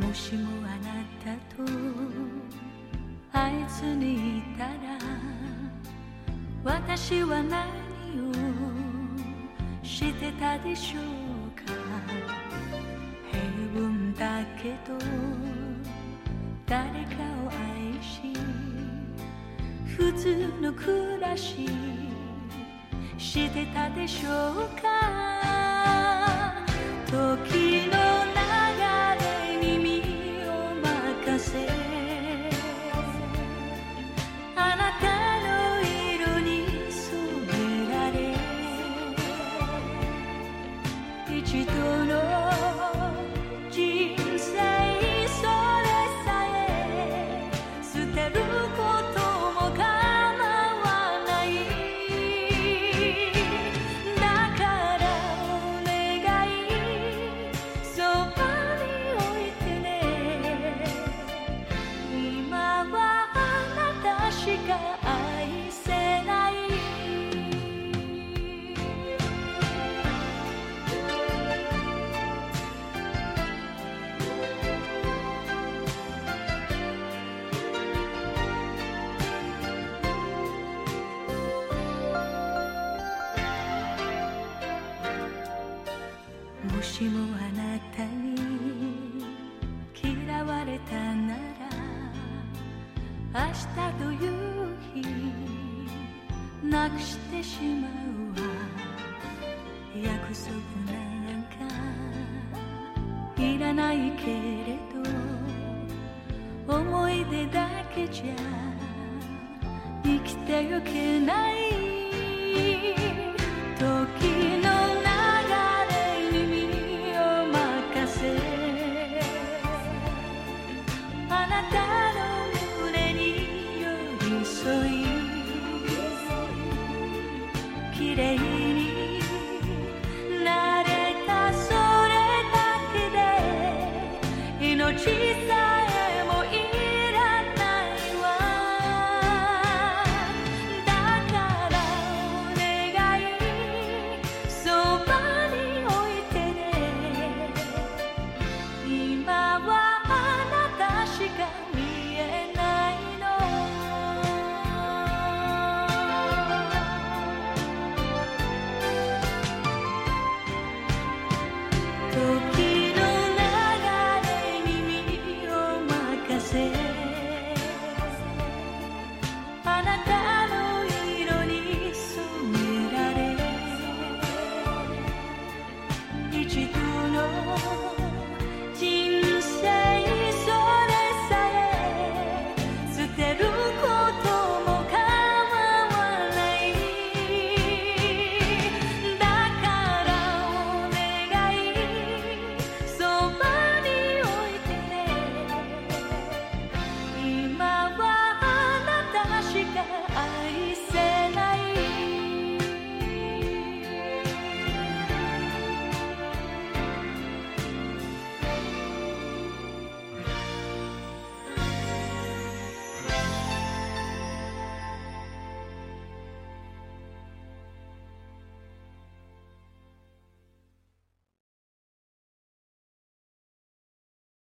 もしもあなたとあいつにいたら私は何をしてたでしょうか。平凡だけど誰かを愛し普通の暮らししてたでしょうか。時のしもあなたに嫌われたなら明日という日なくしてしまうわ。約束なんかいらないけれど思い出だけじゃ生きてゆけない。